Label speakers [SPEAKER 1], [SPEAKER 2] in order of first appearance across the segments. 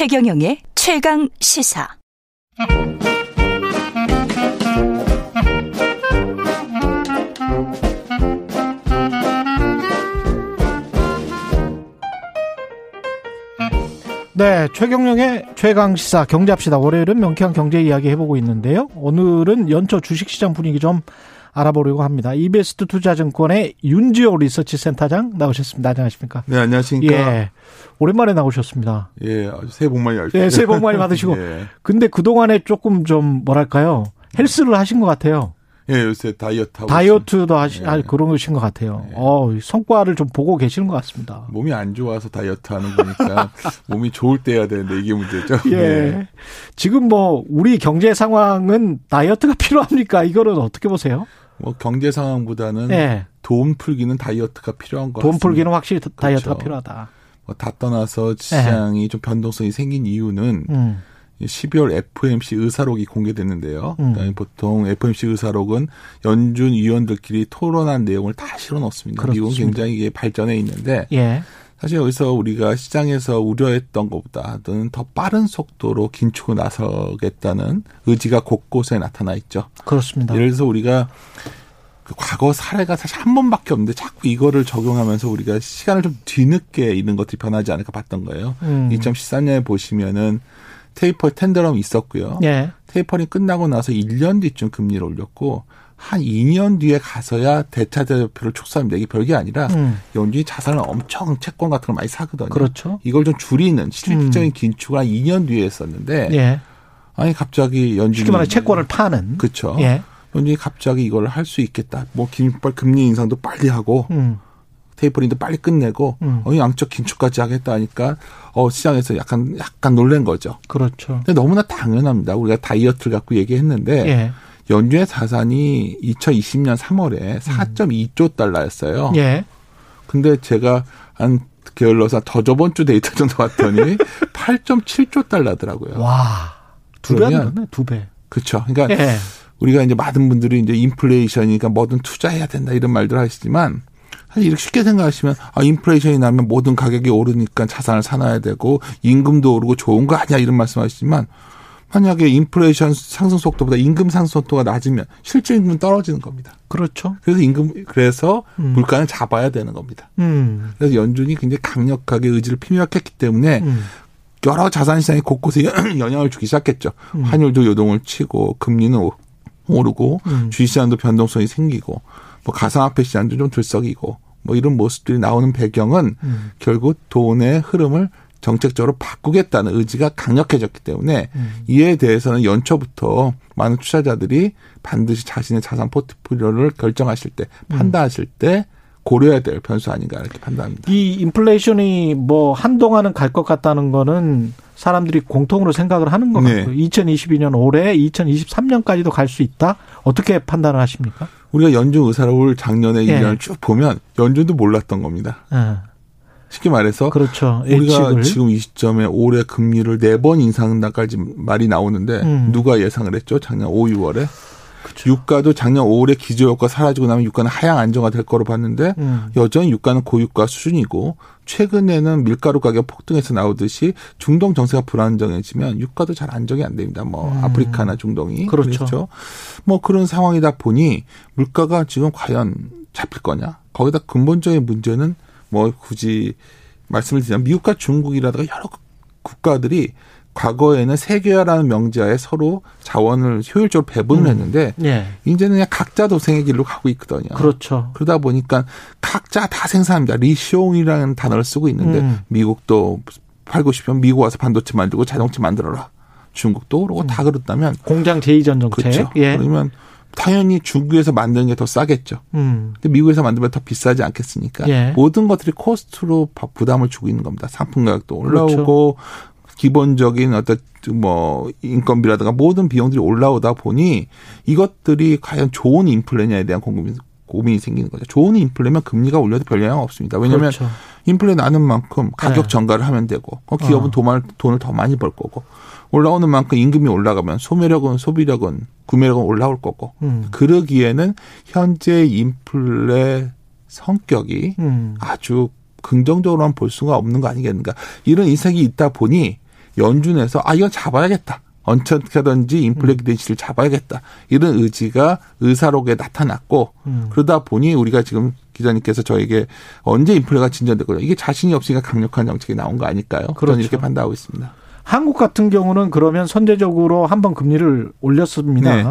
[SPEAKER 1] 최경영의 최강 시사.
[SPEAKER 2] 네, 최경영의 최강 시사 경제합시다. 월요일은 명쾌한 경제 이야기 해보고 있는데요. 오늘은 연초 주식시장 분위기 좀 알아보려고 합니다. 이베스트 투자증권의 윤지호 리서치 센터장 나오셨습니다. 안녕하십니까?
[SPEAKER 3] 네, 안녕하십니까?
[SPEAKER 2] 예. 오랜만에 나오셨습니다.
[SPEAKER 3] 예, 아주 새해 복 많이 받으시고.
[SPEAKER 2] 예, 새해 복 많이 받으시고.
[SPEAKER 3] 예.
[SPEAKER 2] 근데 그동안에 조금 좀 뭐랄까요? 헬스를 하신 것 같아요.
[SPEAKER 3] 예, 요새 다이어트 하고
[SPEAKER 2] 다이어트도 하시,
[SPEAKER 3] 예.
[SPEAKER 2] 아, 그런 것인 것 같아요.
[SPEAKER 3] 예.
[SPEAKER 2] 어, 성과를 좀 보고 계시는 것 같습니다.
[SPEAKER 3] 몸이 안 좋아서 다이어트 하는 거니까 몸이 좋을 때 해야 되는데 이게 문제죠.
[SPEAKER 2] 예.
[SPEAKER 3] 네.
[SPEAKER 2] 지금 뭐, 우리 경제 상황은 다이어트가 필요합니까? 이거는 어떻게 보세요?
[SPEAKER 3] 뭐 경제 상황보다는
[SPEAKER 2] 예.
[SPEAKER 3] 돈 풀기는 다이어트가 필요한
[SPEAKER 2] 것돈
[SPEAKER 3] 같습니다.
[SPEAKER 2] 풀기는 확실히 다이어트가
[SPEAKER 3] 그렇죠.
[SPEAKER 2] 필요하다.
[SPEAKER 3] 뭐 다 떠나서 시장이 좀 변동성이 생긴 이유는
[SPEAKER 2] 음.
[SPEAKER 3] 12월 FOMC 의사록이 공개됐는데요.
[SPEAKER 2] 음.
[SPEAKER 3] 그러니까 보통 FOMC 의사록은 연준 위원들끼리 토론한 내용을 다 실어놓습니다. 미국은
[SPEAKER 2] 그렇습니다.
[SPEAKER 3] 굉장히 발전해 있는데
[SPEAKER 2] 예.
[SPEAKER 3] 사실 여기서 우리가 시장에서 우려했던 것보다는 더 빠른 속도로 긴축을 나서겠다는 의지가 곳곳에 나타나 있죠.
[SPEAKER 2] 그렇습니다.
[SPEAKER 3] 예를 들어서 우리가 그 과거 사례가 사실 한 번밖에 없는데 자꾸 이거를 적용하면서 우리가 시간을 좀 뒤늦게 이런 것들이 변하지 않을까 봤던 거예요.
[SPEAKER 2] 음.
[SPEAKER 3] 2013년에 보시면은 테이퍼 텐더럼이 있었고요.
[SPEAKER 2] 예.
[SPEAKER 3] 테이퍼링 끝나고 나서 1년 뒤쯤 금리를 올렸고 한 2년 뒤에 가서야 대차 대표를 축소합니다. 이게 별게 아니라
[SPEAKER 2] 음.
[SPEAKER 3] 연준이 자산을 엄청 채권 같은 걸 많이 사거든요.
[SPEAKER 2] 그렇죠.
[SPEAKER 3] 이걸 좀 줄이는 실질적인 긴축을 한 2년 뒤에 했었는데
[SPEAKER 2] 예.
[SPEAKER 3] 아니 갑자기 연준이
[SPEAKER 2] 쉽게 말해 채권을 파는.
[SPEAKER 3] 그렇죠.
[SPEAKER 2] 예.
[SPEAKER 3] 연준이 갑자기 이걸 할 수 있겠다. 뭐 금리 인상도 빨리 하고
[SPEAKER 2] 음.
[SPEAKER 3] 테이퍼링도 빨리 끝내고
[SPEAKER 2] 음.
[SPEAKER 3] 어 양적 긴축까지 하겠다 하니까 어 시장에서 약간 약간 놀란 거죠.
[SPEAKER 2] 그렇죠.
[SPEAKER 3] 근데 너무나 당연합니다. 우리가 다이어트를 갖고 얘기했는데
[SPEAKER 2] 예.
[SPEAKER 3] 연준의 자산이 2020년 3월에 4.2조 달러였어요.
[SPEAKER 2] 음. 예.
[SPEAKER 3] 근데 제가 한 게을러서 더 저번 주 데이터 정도 봤더니 8.7조 달러더라고요.
[SPEAKER 2] 와. 두 배,
[SPEAKER 3] 그러면-
[SPEAKER 2] 네, 두 배.
[SPEAKER 3] 그렇죠. 그러니까
[SPEAKER 2] 예.
[SPEAKER 3] 우리가 이제 많은 분들이 이제 인플레이션이니까 뭐든 투자해야 된다 이런 말들 하시지만 사실 이렇게 쉽게 생각하시면 아 인플레이션이 나면 모든 가격이 오르니까 자산을 사놔야 되고 임금도 오르고 좋은 거 아니야 이런 말씀하시지만 만약에 인플레이션 상승 속도보다 임금 상승 속도가 낮으면 실질 임금은 떨어지는 겁니다.
[SPEAKER 2] 그렇죠.
[SPEAKER 3] 그래서 임금 그래서
[SPEAKER 2] 음.
[SPEAKER 3] 물가는 잡아야 되는 겁니다.
[SPEAKER 2] 음.
[SPEAKER 3] 그래서 연준이 굉장히 강력하게 의지를 피력했기 때문에
[SPEAKER 2] 음.
[SPEAKER 3] 여러 자산 시장이 곳곳에 영향을 주기 시작했죠.
[SPEAKER 2] 음.
[SPEAKER 3] 환율도 요동을 치고 금리는 오- 오르고
[SPEAKER 2] 음.
[SPEAKER 3] 주식시장도 변동성이 생기고 뭐 가상화폐 시장도 좀 들썩이고 뭐 이런 모습들이 나오는 배경은
[SPEAKER 2] 음.
[SPEAKER 3] 결국 돈의 흐름을 정책적으로 바꾸겠다는 의지가 강력해졌기 때문에
[SPEAKER 2] 음.
[SPEAKER 3] 이에 대해서는 연초부터 많은 투자자들이 반드시 자신의 자산 포트폴리오를 결정하실 때
[SPEAKER 2] 음.
[SPEAKER 3] 판단하실 때 고려해야 될 변수 아닌가 이렇게 판단합니다.
[SPEAKER 2] 이 인플레이션이 뭐 한동안은 갈 것 같다는 거는 사람들이 공통으로 생각을 하는 것
[SPEAKER 3] 네.
[SPEAKER 2] 같고요. 2022년 올해 2023년까지도 갈 수 있다. 어떻게 판단을 하십니까?
[SPEAKER 3] 우리가 연준 의사록을 작년에
[SPEAKER 2] 예.
[SPEAKER 3] 1년을 쭉 보면 연준도 몰랐던 겁니다.
[SPEAKER 2] 예.
[SPEAKER 3] 쉽게 말해서
[SPEAKER 2] 그렇죠.
[SPEAKER 3] 우리가
[SPEAKER 2] 예측을.
[SPEAKER 3] 지금 이 시점에 올해 금리를 네 번 인상한다까지 말이 나오는데
[SPEAKER 2] 음.
[SPEAKER 3] 누가 예상을 했죠? 작년 5, 6월에. 유가도 작년 5월에 기저효과 사라지고 나면 유가는 하향 안정화 될 거로 봤는데
[SPEAKER 2] 음.
[SPEAKER 3] 여전히 유가는 고유가 수준이고 최근에는 밀가루 가격 폭등해서 나오듯이 중동 정세가 불안정해지면 유가도 잘 안정이 안 됩니다. 뭐
[SPEAKER 2] 음.
[SPEAKER 3] 아프리카나 중동이
[SPEAKER 2] 그렇죠.
[SPEAKER 3] 뭐 그런 상황이다 보니 물가가 지금 과연 잡힐 거냐? 거기다 근본적인 문제는 뭐 굳이 말씀을 드리자면 미국과 중국이라든가 여러 국가들이 과거에는 세계화라는 명제하에 서로 자원을 효율적으로 배분을
[SPEAKER 2] 음.
[SPEAKER 3] 했는데
[SPEAKER 2] 예.
[SPEAKER 3] 이제는 그냥 각자 도생의 길로 가고 있거든요.
[SPEAKER 2] 그렇죠.
[SPEAKER 3] 그러다 보니까 각자 다 생산합니다. reshoring이라는 단어를 쓰고 있는데
[SPEAKER 2] 음.
[SPEAKER 3] 미국도 팔고 싶으면 미국 와서 반도체 만들고 자동차 만들어라. 중국도 그러고 다 그렇다면
[SPEAKER 2] 공장 제2전 정책.
[SPEAKER 3] 그렇죠.
[SPEAKER 2] 예.
[SPEAKER 3] 그러면 당연히 중국에서 만드는 게 더 싸겠죠.
[SPEAKER 2] 음.
[SPEAKER 3] 근데 미국에서 만들면 더 비싸지 않겠습니까?
[SPEAKER 2] 예.
[SPEAKER 3] 모든 것들이 코스트로 바- 부담을 주고 있는 겁니다. 상품 가격도 올라오고
[SPEAKER 2] 그렇죠.
[SPEAKER 3] 기본적인 어떤 뭐 인건비라든가 모든 비용들이 올라오다 보니 이것들이 과연 좋은 인플레냐에 대한 고민이, 고민이 생기는 거죠. 좋은 인플레면 금리가 올려도 별 영향 없습니다. 왜냐하면
[SPEAKER 2] 그렇죠.
[SPEAKER 3] 인플레 나는 만큼 가격
[SPEAKER 2] 네.
[SPEAKER 3] 전가를 하면 되고 그 기업은
[SPEAKER 2] 어.
[SPEAKER 3] 돈을, 돈을 더 많이 벌 거고 올라오는 만큼 임금이 올라가면 소매력은 소비력은 구매력은 올라올 거고
[SPEAKER 2] 음.
[SPEAKER 3] 그러기에는 현재 인플레 성격이
[SPEAKER 2] 음.
[SPEAKER 3] 아주 긍정적으로만 볼 수가 없는 거 아니겠는가 이런 인색이 있다 보니 연준에서 아 이건 잡아야겠다. 언천하든지 인플레 기대치를 잡아야겠다. 이런 의지가 의사록에 나타났고
[SPEAKER 2] 음.
[SPEAKER 3] 그러다 보니 우리가 지금 기자님께서 저에게 언제 인플레가 진전되거든요. 이게 자신이 없으니까 강력한 정책이 나온 거 아닐까요?
[SPEAKER 2] 그렇죠.
[SPEAKER 3] 저는 이렇게 판단하고 있습니다.
[SPEAKER 2] 한국 같은 경우는 그러면 선제적으로 한번 금리를 올렸습니다.
[SPEAKER 3] 네.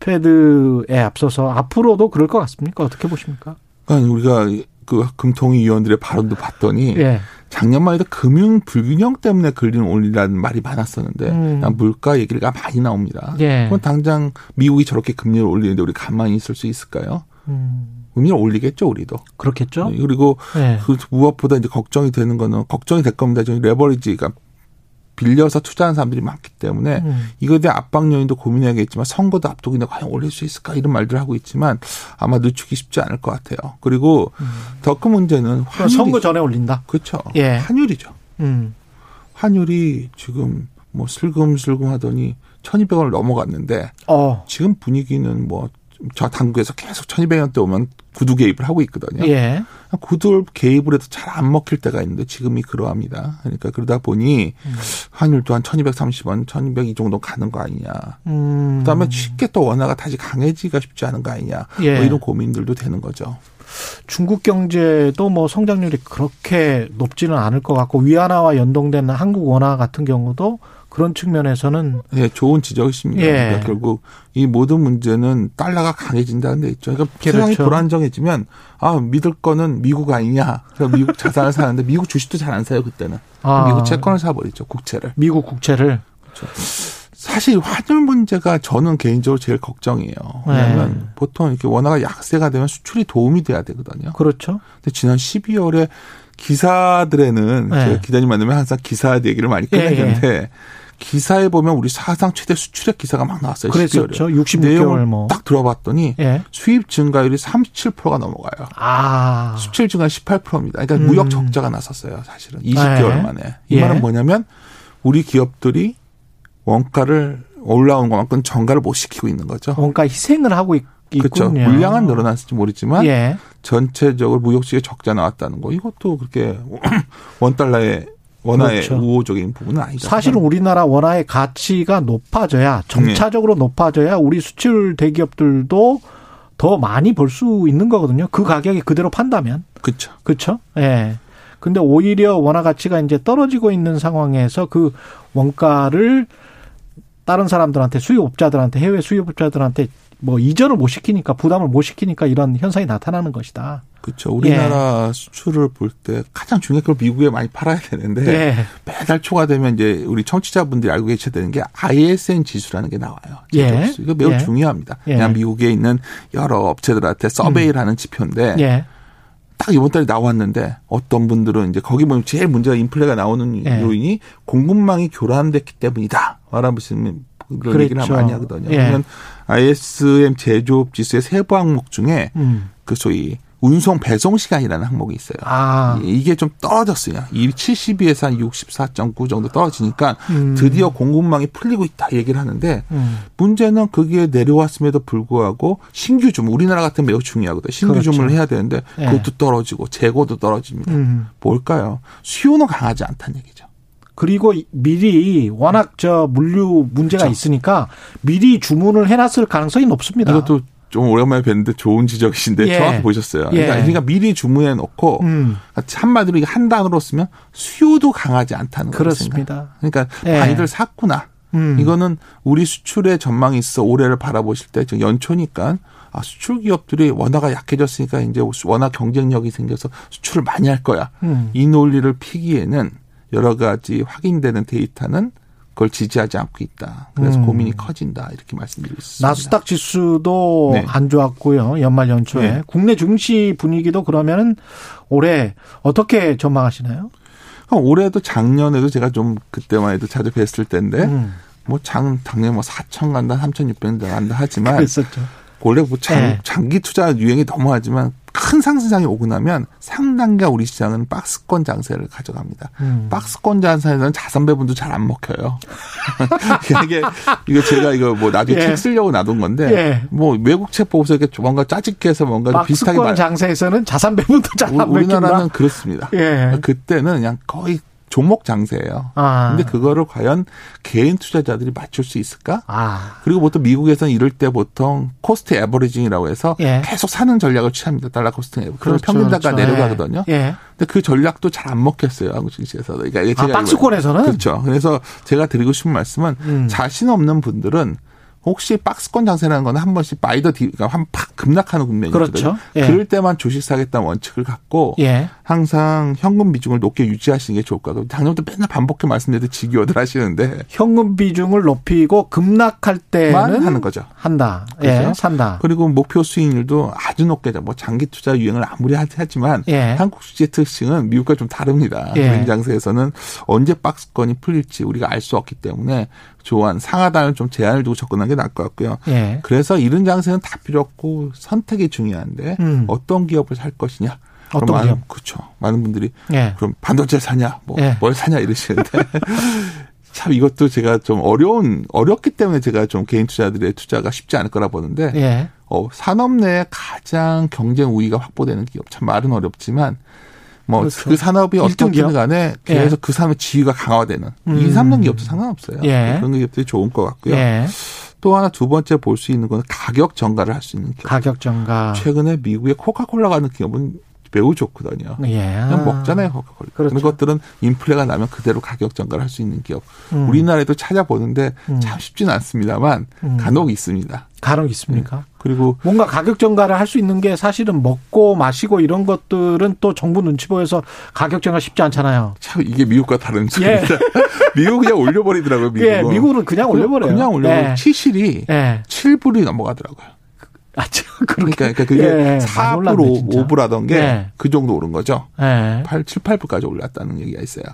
[SPEAKER 2] 페드에 앞서서 앞으로도 그럴 것 같습니까? 어떻게 보십니까?
[SPEAKER 3] 그러니까 우리가 그 금통위 위원들의 발언도 봤더니
[SPEAKER 2] 예.
[SPEAKER 3] 작년만 해도 금융 불균형 때문에 걸리는 올리라는 말이 많았었는데
[SPEAKER 2] 음.
[SPEAKER 3] 물가 얘기가 많이 나옵니다.
[SPEAKER 2] 예.
[SPEAKER 3] 그럼 당장 미국이 저렇게 금리를 올리는데 우리 가만히 있을 수 있을까요?
[SPEAKER 2] 음,
[SPEAKER 3] 금리를 올리겠죠, 우리도.
[SPEAKER 2] 그렇겠죠.
[SPEAKER 3] 네, 그리고
[SPEAKER 2] 예.
[SPEAKER 3] 그 무엇보다 이제 걱정이 되는 거는 걱정이 될 겁니다. 저 레버리지가 빌려서 투자하는 사람들이 많기 때문에
[SPEAKER 2] 음.
[SPEAKER 3] 이거에 대한 압박 요인도 고민해야겠지만 선거도 앞두고인데 과연 올릴 수 있을까 이런 말들을 하고 있지만 아마 늦추기 쉽지 않을 것 같아요. 그리고 더큰 문제는 환율이
[SPEAKER 2] 선거 전에 올린다.
[SPEAKER 3] 그렇죠.
[SPEAKER 2] 예.
[SPEAKER 3] 환율이죠.
[SPEAKER 2] 음.
[SPEAKER 3] 환율이 지금 뭐 슬금슬금 하더니 1200원을 넘어갔는데
[SPEAKER 2] 어.
[SPEAKER 3] 지금 분위기는 뭐 저 당국에서 계속 1200원 대 오면 구두 개입을 하고 있거든요.
[SPEAKER 2] 예.
[SPEAKER 3] 구두 개입을 해도 잘 안 먹힐 때가 있는데 지금이 그러합니다. 그러니까 그러다 보니
[SPEAKER 2] 음.
[SPEAKER 3] 환율도 한 1230원, 1200 이 정도 가는 거 아니냐.
[SPEAKER 2] 음.
[SPEAKER 3] 그다음에 쉽게 또 원화가 다시 강해지기가 쉽지 않은 거 아니냐.
[SPEAKER 2] 예.
[SPEAKER 3] 뭐 이런 고민들도 되는 거죠.
[SPEAKER 2] 중국 경제도 뭐 성장률이 그렇게 높지는 않을 것 같고 위안화와 연동된 한국 원화 같은 경우도 그런 측면에서는
[SPEAKER 3] 예, 좋은 지적이십니다.
[SPEAKER 2] 예.
[SPEAKER 3] 그러니까 결국 이 모든 문제는 달러가 강해진다는 데 있죠. 그러니까
[SPEAKER 2] 그렇죠.
[SPEAKER 3] 세상이 불안정해지면 아 믿을 거는 미국 아니냐. 그럼 미국 자산을 사는데 미국 주식도 잘 안 사요 그때는.
[SPEAKER 2] 아.
[SPEAKER 3] 미국 채권을 사버리죠 국채를.
[SPEAKER 2] 미국 국채를
[SPEAKER 3] 사실 환율 문제가 저는 개인적으로 제일 걱정이에요. 왜냐하면
[SPEAKER 2] 네.
[SPEAKER 3] 보통 이렇게 원화가 약세가 되면 수출이 도움이 돼야 되거든요.
[SPEAKER 2] 그렇죠.
[SPEAKER 3] 근데 지난 12월에 기사들에는
[SPEAKER 2] 네.
[SPEAKER 3] 제가 기자님 만나면 항상 기사 얘기를 많이
[SPEAKER 2] 예,
[SPEAKER 3] 꺼내는데 기사에 보면 우리 사상 최대 수출액 기사가 막 나왔어요.
[SPEAKER 2] 그랬었죠.
[SPEAKER 3] 12월에.
[SPEAKER 2] 66개월
[SPEAKER 3] 내용을
[SPEAKER 2] 뭐.
[SPEAKER 3] 딱 들어봤더니
[SPEAKER 2] 예.
[SPEAKER 3] 수입 증가율이 37%가 넘어가요.
[SPEAKER 2] 아.
[SPEAKER 3] 수출 증가 18%입니다. 그러니까
[SPEAKER 2] 음.
[SPEAKER 3] 무역 적자가 났었어요, 사실은. 20개월
[SPEAKER 2] 네.
[SPEAKER 3] 만에. 이
[SPEAKER 2] 예.
[SPEAKER 3] 말은 뭐냐면 우리 기업들이 원가를 올라온 것만큼 정가를 못 시키고 있는 거죠.
[SPEAKER 2] 뭔가 희생을 하고 있,
[SPEAKER 3] 그렇죠.
[SPEAKER 2] 있군요.
[SPEAKER 3] 물량은 늘어났을지 모르지만
[SPEAKER 2] 예.
[SPEAKER 3] 전체적으로 무역 시에 적자 나왔다는 거 이것도 그렇게 원 달러의 원화의
[SPEAKER 2] 그렇죠.
[SPEAKER 3] 우호적인 부분은 아니다.
[SPEAKER 2] 사실은 우리나라 원화의 가치가 높아져야 점차적으로
[SPEAKER 3] 네.
[SPEAKER 2] 높아져야 우리 수출 대기업들도 더 많이 벌 수 있는 거거든요. 그 가격이 그대로 판다면.
[SPEAKER 3] 그렇죠.
[SPEAKER 2] 그렇죠? 예. 근데 오히려 원화 가치가 이제 떨어지고 있는 상황에서 그 원가를 다른 사람들한테 수입업자들한테 해외 수입업자들한테 뭐 이전을 못 시키니까 부담을 못 시키니까 이런 현상이 나타나는 것이다.
[SPEAKER 3] 그렇죠. 우리나라
[SPEAKER 2] 예.
[SPEAKER 3] 수출을 볼 때 가장 중요한 걸 미국에 많이 팔아야 되는데
[SPEAKER 2] 예.
[SPEAKER 3] 매달 초가 되면 이제 우리 청취자분들이 알고 계셔야 되는 게 ISN 지수라는 게 나와요.
[SPEAKER 2] 예.
[SPEAKER 3] 이거 매우
[SPEAKER 2] 예.
[SPEAKER 3] 중요합니다.
[SPEAKER 2] 예.
[SPEAKER 3] 그냥 미국에 있는 여러 업체들한테 서베이를 하는 지표인데
[SPEAKER 2] 예.
[SPEAKER 3] 딱 이번 달에 나왔는데 어떤 분들은 이제 거기 보면 제일 문제가 인플레가 나오는
[SPEAKER 2] 예.
[SPEAKER 3] 요인이 공급망이 교란됐기 때문이다. 말하시면 그런 얘기를
[SPEAKER 2] 그렇죠.
[SPEAKER 3] 많이 하거든요.
[SPEAKER 2] 예.
[SPEAKER 3] 그러면 ISM 제조업 지수의 세부 항목 중에
[SPEAKER 2] 음.
[SPEAKER 3] 그 소위 운송 배송 시간이라는 항목이 있어요.
[SPEAKER 2] 아.
[SPEAKER 3] 이게 좀 떨어졌어요. 이 72에서 한 64.9 정도 떨어지니까
[SPEAKER 2] 음.
[SPEAKER 3] 드디어 공급망이 풀리고 있다 얘기를 하는데
[SPEAKER 2] 음.
[SPEAKER 3] 문제는 그게 내려왔음에도 불구하고 신규 주문 우리나라 같은 매우 중요하거든요. 신규
[SPEAKER 2] 그렇죠.
[SPEAKER 3] 주문을 해야 되는데
[SPEAKER 2] 예.
[SPEAKER 3] 그것도 떨어지고 재고도 떨어집니다.
[SPEAKER 2] 음.
[SPEAKER 3] 뭘까요? 수요는 강하지 않다는 얘기죠.
[SPEAKER 2] 그리고 미리 워낙 저 물류 문제가
[SPEAKER 3] 그렇죠.
[SPEAKER 2] 있으니까 미리 주문을 해놨을 가능성이 높습니다.
[SPEAKER 3] 이것도 좀 오랜만에 뵀는데 좋은 지적이신데
[SPEAKER 2] 예.
[SPEAKER 3] 정확히 보셨어요.
[SPEAKER 2] 예.
[SPEAKER 3] 그러니까, 그러니까 미리 주문해 놓고
[SPEAKER 2] 음,
[SPEAKER 3] 한마디로 이게 한 단어로 쓰면 수요도 강하지 않다는 거죠.
[SPEAKER 2] 그렇습니다.
[SPEAKER 3] 그러니까
[SPEAKER 2] 예.
[SPEAKER 3] 많이들 샀구나.
[SPEAKER 2] 음.
[SPEAKER 3] 이거는 우리 수출의 전망이 있어 올해를 바라보실 때 지금 연초니까 아 수출 기업들이 원화가 약해졌으니까 이제 원화 경쟁력이 생겨서 수출을 많이 할 거야.
[SPEAKER 2] 음.
[SPEAKER 3] 이 논리를 피기에는 여러 가지 확인되는 데이터는 그걸 지지하지 않고 있다. 그래서
[SPEAKER 2] 음.
[SPEAKER 3] 고민이 커진다. 이렇게 말씀드리고 있습니다.
[SPEAKER 2] 나스닥 지수도
[SPEAKER 3] 네.
[SPEAKER 2] 안 좋았고요. 연말 연초에
[SPEAKER 3] 네.
[SPEAKER 2] 국내 증시 분위기도 그러면은 올해 어떻게 전망하시나요?
[SPEAKER 3] 올해도 작년에도 제가 좀 그때만 해도 자주 뵀을 때인데
[SPEAKER 2] 음,
[SPEAKER 3] 뭐 장, 당연히 뭐 4천 간다, 3,600 간다 하지만
[SPEAKER 2] 그랬었죠.
[SPEAKER 3] 원래 뭐 장,
[SPEAKER 2] 네.
[SPEAKER 3] 장기 투자 유행이 너무하지만 큰 상승장이 오고 나면 상당히 우리 시장은 박스권 장세를 가져갑니다.
[SPEAKER 2] 음.
[SPEAKER 3] 박스권 장세에서는 자산 배분도 잘 안 먹혀요. 이게 이거 제가 이거 뭐 나중에
[SPEAKER 2] 예.
[SPEAKER 3] 책 쓰려고 놔둔 건데
[SPEAKER 2] 예.
[SPEAKER 3] 뭐 외국 책 보고서 이렇게 뭔가 짜집게 해서 뭔가 좀 비슷하게
[SPEAKER 2] 박스권
[SPEAKER 3] 말.
[SPEAKER 2] 장세에서는 자산 배분도 잘안
[SPEAKER 3] 우- 우리나라는
[SPEAKER 2] 먹힌다.
[SPEAKER 3] 그렇습니다.
[SPEAKER 2] 예.
[SPEAKER 3] 그때는 그냥 거의 종목 장세예요.
[SPEAKER 2] 아.
[SPEAKER 3] 근데 그거를 과연 개인 투자자들이 맞출 수 있을까?
[SPEAKER 2] 아.
[SPEAKER 3] 그리고 보통 미국에서는 이럴 때 보통 cost averaging이라고 해서
[SPEAKER 2] 예.
[SPEAKER 3] 계속 사는 전략을 취합니다. dollar cost averaging. 그럼
[SPEAKER 2] 그렇죠,
[SPEAKER 3] 평균 단가
[SPEAKER 2] 그렇죠.
[SPEAKER 3] 내려가거든요.
[SPEAKER 2] 예. 예.
[SPEAKER 3] 근데 그 전략도 잘 안 먹혔어요. 한국 증시에서. 그러니까
[SPEAKER 2] 아,
[SPEAKER 3] 제가
[SPEAKER 2] 박스권에서는?
[SPEAKER 3] 그렇죠. 그래서 제가 드리고 싶은 말씀은
[SPEAKER 2] 음.
[SPEAKER 3] 자신 없는 분들은 혹시 박스권 장세라는 거는 한 번씩 buy the dip, 그러니까 한팍 급락하는 국면이
[SPEAKER 2] 그렇죠. 예.
[SPEAKER 3] 그럴 때만 주식 사겠다는 원칙을 갖고
[SPEAKER 2] 예.
[SPEAKER 3] 항상 현금 비중을 높게 유지하시는 게 좋을 것 같아요. 작년부터 맨날 반복해 말씀드려도 지기어들 하시는데
[SPEAKER 2] 현금 비중을 높이고 급락할
[SPEAKER 3] 만
[SPEAKER 2] 때는
[SPEAKER 3] 하는 거죠.
[SPEAKER 2] 한다. 예,
[SPEAKER 3] 그렇죠?
[SPEAKER 2] 산다.
[SPEAKER 3] 그리고 목표 수익률도 아주 높게 뭐 장기 투자 유행을 아무리 하- 하지만
[SPEAKER 2] 예.
[SPEAKER 3] 한국 주식의 특징은 미국과 좀 다릅니다.
[SPEAKER 2] 예.
[SPEAKER 3] 은행 장세에서는 언제 박스권이 풀릴지 우리가 알 수 없기 때문에 조한 상하단을 좀 제한을 두고 접근하는 게 나을 것 같고요.
[SPEAKER 2] 예.
[SPEAKER 3] 그래서 이런 장세는 다 필요 없고 선택이 중요한데
[SPEAKER 2] 음.
[SPEAKER 3] 어떤 기업을 살 것이냐.
[SPEAKER 2] 어떤
[SPEAKER 3] 많은-
[SPEAKER 2] 기업?
[SPEAKER 3] 그렇죠. 많은 분들이
[SPEAKER 2] 예.
[SPEAKER 3] 그럼 반도체 사냐, 뭐
[SPEAKER 2] 예.
[SPEAKER 3] 뭘 사냐 이러시는데 참 이것도 제가 좀 어려운 어렵기 때문에 제가 좀 개인 투자들의 투자가 쉽지 않을 거라 보는데
[SPEAKER 2] 예.
[SPEAKER 3] 어, 산업 내에 가장 경쟁 우위가 확보되는 기업 참 말은 어렵지만 뭐그
[SPEAKER 2] 그렇죠.
[SPEAKER 3] 산업이
[SPEAKER 2] 일등
[SPEAKER 3] 어떤
[SPEAKER 2] 기업?
[SPEAKER 3] 든 간에 계속 그 산업 지위가 강화되는
[SPEAKER 2] 음.
[SPEAKER 3] 2, 3등 기업도 상관없어요.
[SPEAKER 2] 예.
[SPEAKER 3] 그런 기업들이 좋은 것 같고요.
[SPEAKER 2] 예.
[SPEAKER 3] 또 하나 두 번째 볼 수 있는 건 가격 전가를 할 수 있는 기업.
[SPEAKER 2] 가격 정가.
[SPEAKER 3] 최근에 미국의 코카콜라 가는 기업은 매우 좋거든요.
[SPEAKER 2] 예.
[SPEAKER 3] 그냥 먹잖아요.
[SPEAKER 2] 그렇죠.
[SPEAKER 3] 그런 것들은 인플레가 나면 그대로 가격 전가를 할 수 있는 기업.
[SPEAKER 2] 음.
[SPEAKER 3] 우리나라에도 찾아보는데
[SPEAKER 2] 음.
[SPEAKER 3] 참 쉽지는 않습니다만
[SPEAKER 2] 음.
[SPEAKER 3] 간혹 있습니다.
[SPEAKER 2] 간혹 있습니까?
[SPEAKER 3] 그리고
[SPEAKER 2] 뭔가 가격 정가를 할 수 있는 게 사실은 먹고 마시고 이런 것들은 또 정부 눈치 보여서 가격 정가 쉽지 않잖아요.
[SPEAKER 3] 참 이게 미국과 다른
[SPEAKER 2] 예.
[SPEAKER 3] 점입니다. 미국 그냥 올려버리더라고요. 미국은.
[SPEAKER 2] 예, 미국은 그냥 올려버려요.
[SPEAKER 3] 그냥 올려버려.
[SPEAKER 2] 예.
[SPEAKER 3] 치실이
[SPEAKER 2] 예.
[SPEAKER 3] 7불이 넘어가더라고요.
[SPEAKER 2] 아, 참,
[SPEAKER 3] 그러니까. 그러니까 그게
[SPEAKER 2] 예, 많이
[SPEAKER 3] 4불,
[SPEAKER 2] 올랐네, 진짜.
[SPEAKER 3] 5불하던 게그
[SPEAKER 2] 예.
[SPEAKER 3] 정도 오른 거죠.
[SPEAKER 2] 예.
[SPEAKER 3] 8, 7, 8불까지 올랐다는 얘기가 있어요.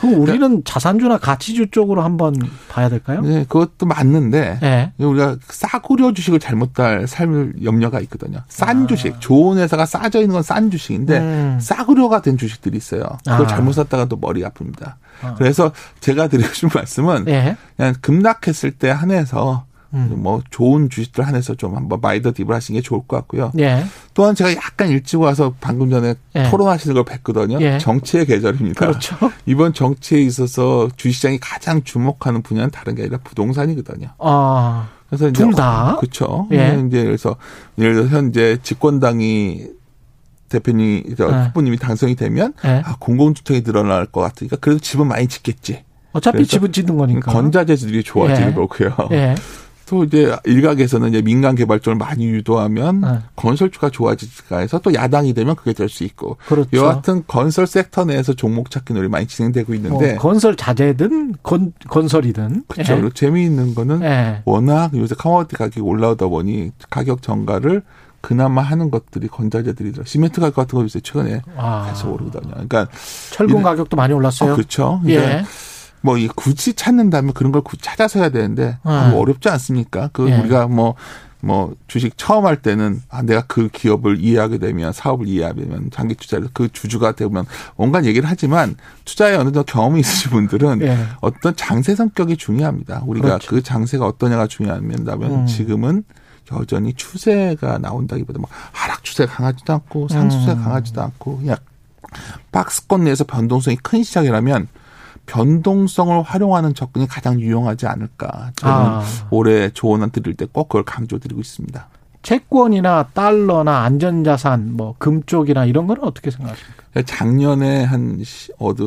[SPEAKER 2] 그럼 우리는 자산주나 가치주 쪽으로 한번 봐야 될까요?
[SPEAKER 3] 네, 그것도 맞는데
[SPEAKER 2] 예.
[SPEAKER 3] 우리가 싸구려 주식을 잘못 달 삶을 염려가 있거든요. 싼
[SPEAKER 2] 아.
[SPEAKER 3] 주식, 좋은 회사가 싸져 있는 건 싼 주식인데
[SPEAKER 2] 음.
[SPEAKER 3] 싸구려가 된 주식들이 있어요. 그걸
[SPEAKER 2] 아.
[SPEAKER 3] 잘못 샀다가 또 머리 아픕니다.
[SPEAKER 2] 아.
[SPEAKER 3] 그래서 제가 드리고 싶은 말씀은
[SPEAKER 2] 예.
[SPEAKER 3] 그냥 급락했을 때 한해서
[SPEAKER 2] 음.
[SPEAKER 3] 뭐 좋은 주식들 한해서 좀 한번 마이더 딥을 하시는 게 좋을 것 같고요.
[SPEAKER 2] 예.
[SPEAKER 3] 또한 제가 약간 일찍 와서 방금 전에
[SPEAKER 2] 예.
[SPEAKER 3] 토론하시는 걸 뵀거든요.
[SPEAKER 2] 예.
[SPEAKER 3] 정치의 계절입니다.
[SPEAKER 2] 그렇죠.
[SPEAKER 3] 이번 정치에 있어서 주시장이 가장 주목하는 분야는 다른 게 아니라 부동산이거든요.
[SPEAKER 2] 아,
[SPEAKER 3] 그래서 이제
[SPEAKER 2] 둘 다?
[SPEAKER 3] 그렇죠.
[SPEAKER 2] 예.
[SPEAKER 3] 이제 그래서 예를 들어 현재 집권당이 대표님, 저
[SPEAKER 2] 예.
[SPEAKER 3] 후보님이 당선이 되면
[SPEAKER 2] 예.
[SPEAKER 3] 아, 공공주택이 늘어날 것 같으니까 그래도 집은 많이 짓겠지.
[SPEAKER 2] 어차피 집은 짓는 거니까.
[SPEAKER 3] 건자재들이 좋아질
[SPEAKER 2] 예.
[SPEAKER 3] 거고요.
[SPEAKER 2] 예.
[SPEAKER 3] 또 이제 일각에서는 이제 민간 개발적을 많이 유도하면
[SPEAKER 2] 예.
[SPEAKER 3] 건설주가 좋아질까 해서 또 야당이 되면 그게 될 수 있고.
[SPEAKER 2] 그렇죠.
[SPEAKER 3] 여하튼 건설 섹터 내에서 종목 찾기 놀이 많이 진행되고 있는데
[SPEAKER 2] 뭐 건설 자재든 건, 건설이든.
[SPEAKER 3] 그렇죠.
[SPEAKER 2] 예.
[SPEAKER 3] 재미있는 거는
[SPEAKER 2] 예.
[SPEAKER 3] 워낙 요새 커머디티 가격이 올라오다 보니 가격 전가를 그나마 하는 것들이 건자재들이더라. 시멘트 가격 같은 거 요새 최근에
[SPEAKER 2] 아.
[SPEAKER 3] 계속 오르거든요. 그러니까
[SPEAKER 2] 철근
[SPEAKER 3] 이런-
[SPEAKER 2] 가격도 많이 올랐어요.
[SPEAKER 3] 어, 그렇죠.
[SPEAKER 2] 예.
[SPEAKER 3] 그러니까 뭐 이 굳이 찾는다면 그런 걸 굳이 찾아서 해야 되는데 아, 뭐 어렵지 않습니까? 그
[SPEAKER 2] 예.
[SPEAKER 3] 우리가 뭐뭐 주식 처음 할 때는 아 내가 그 기업을 이해하게 되면 사업을 이해하게 되면 장기 투자를 그 주주가 되면 온갖 얘기를 하지만 투자에 어느 정도 경험이 있으신 분들은
[SPEAKER 2] 예.
[SPEAKER 3] 어떤 장세 성격이 중요합니다. 우리가
[SPEAKER 2] 그렇죠.
[SPEAKER 3] 그 장세가 어떠냐가 중요하다면
[SPEAKER 2] 음.
[SPEAKER 3] 지금은 여전히 추세가 나온다기보다 막 하락 추세가 강하지도 않고 추세가
[SPEAKER 2] 음.
[SPEAKER 3] 강하지도 않고 그냥 박스권 내에서 변동성이 큰 시장이라면 변동성을 활용하는 접근이 가장 유용하지 않을까. 저는
[SPEAKER 2] 아.
[SPEAKER 3] 올해 조언을 드릴 때 꼭 그걸 강조드리고 있습니다.
[SPEAKER 2] 채권이나 달러나 안전자산, 뭐, 금 쪽이나 이런 거는 어떻게 생각하십니까?
[SPEAKER 3] 작년에 한 시- 어디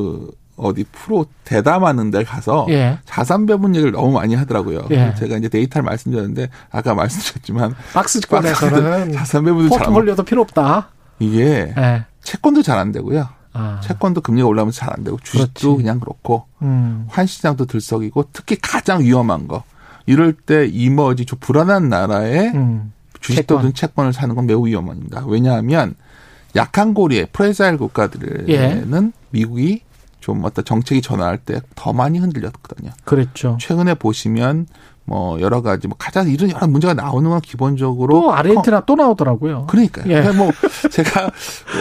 [SPEAKER 3] 어디 프로 대담하는 데 가서
[SPEAKER 2] 예.
[SPEAKER 3] 자산 배분 얘기를 너무 많이 하더라고요.
[SPEAKER 2] 예.
[SPEAKER 3] 제가 이제 데이터를 말씀드렸는데 아까 말씀드렸지만
[SPEAKER 2] 박스권에서는
[SPEAKER 3] 자산 배분도
[SPEAKER 2] 포트폴리오도 필요 없다.
[SPEAKER 3] 이게
[SPEAKER 2] 예.
[SPEAKER 3] 채권도 잘 안 되고요.
[SPEAKER 2] 아.
[SPEAKER 3] 채권도 금리가 올라오면서 잘 안 되고 주식도
[SPEAKER 2] 그렇지.
[SPEAKER 3] 그냥 그렇고
[SPEAKER 2] 음.
[SPEAKER 3] 환시장도 들썩이고 특히 가장 위험한 거 이럴 때 이머지 좀 불안한 나라에
[SPEAKER 2] 음.
[SPEAKER 3] 주식도든 채권을 사는 건 매우 위험합니다. 왜냐하면 약한 고리에 fragile 국가들에는
[SPEAKER 2] 예.
[SPEAKER 3] 미국이 좀 어떤 정책이 전환할 때 더 많이 흔들렸거든요.
[SPEAKER 2] 그랬죠.
[SPEAKER 3] 최근에 보시면 뭐 여러 가지 뭐 가장 이런 여러 문제가 나오는 건 기본적으로
[SPEAKER 2] 또 아르헨티나 또 나오더라고요.
[SPEAKER 3] 그러니까요.
[SPEAKER 2] 예.
[SPEAKER 3] 그러니까 뭐 제가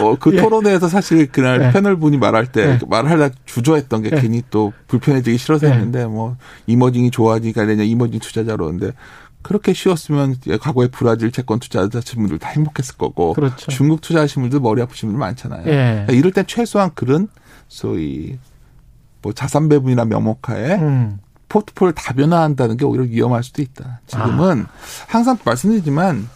[SPEAKER 3] 어, 그
[SPEAKER 2] 예.
[SPEAKER 3] 토론회에서 사실 그날
[SPEAKER 2] 예.
[SPEAKER 3] 패널 분이 말할 때
[SPEAKER 2] 예.
[SPEAKER 3] 말하다 주저했던 게
[SPEAKER 2] 예.
[SPEAKER 3] 괜히 또 불편해지기 싫어서
[SPEAKER 2] 예.
[SPEAKER 3] 했는데 뭐 이머징이 좋아지니까 되냐 이머징 투자자로 근데 그렇게 쉬웠으면 과거에 브라질 채권 투자하신 분들 다 행복했을 거고
[SPEAKER 2] 그렇죠.
[SPEAKER 3] 중국 투자하신 분들 머리 아프신 분들 많잖아요.
[SPEAKER 2] 예.
[SPEAKER 3] 그러니까 이럴 땐 최소한 그런 소위 뭐 자산 배분이나 명목하에
[SPEAKER 2] 음.
[SPEAKER 3] 포트폴리오 다변화한다는 게 오히려 위험할 수도 있다. 지금은 항상 말씀드리지만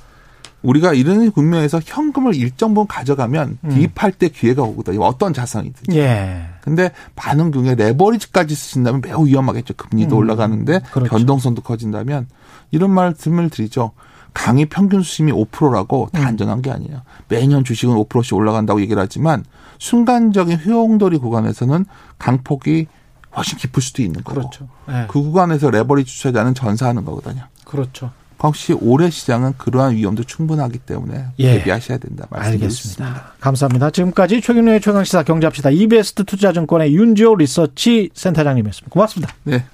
[SPEAKER 3] 우리가 이런 국면에서 현금을 일정 부분 가져가면
[SPEAKER 2] 음.
[SPEAKER 3] 기입할 때 기회가 오거든요. 어떤 자산이든.
[SPEAKER 2] 예.
[SPEAKER 3] 근데 많은 경우에 레버리지까지 쓰신다면 매우 위험하겠죠. 금리도
[SPEAKER 2] 음.
[SPEAKER 3] 올라가는데
[SPEAKER 2] 그렇죠.
[SPEAKER 3] 변동성도 커진다면 이런 말씀을 드리죠. 강의 평균 수심이 5%라고 다
[SPEAKER 2] 음.
[SPEAKER 3] 안전한 게 아니에요. 매년 주식은 5%씩 올라간다고 얘기를 하지만 순간적인 효용돌이 구간에서는 강폭이 훨씬 깊을 수도 있는 거고.
[SPEAKER 2] 그렇죠. 예.
[SPEAKER 3] 그 구간에서 레버리지 투자자는 전사하는 거거든요.
[SPEAKER 2] 그렇죠.
[SPEAKER 3] 혹시 올해 시장은 그러한 위험도 충분하기 때문에
[SPEAKER 2] 예.
[SPEAKER 3] 대비하셔야 된다 말씀드리겠습니다.
[SPEAKER 2] 알겠습니다. 감사합니다. 지금까지 최경련의 최강시사 경제합시다. 이베스트 투자증권의 윤지호 리서치 센터장님이었습니다. 고맙습니다.
[SPEAKER 3] 네,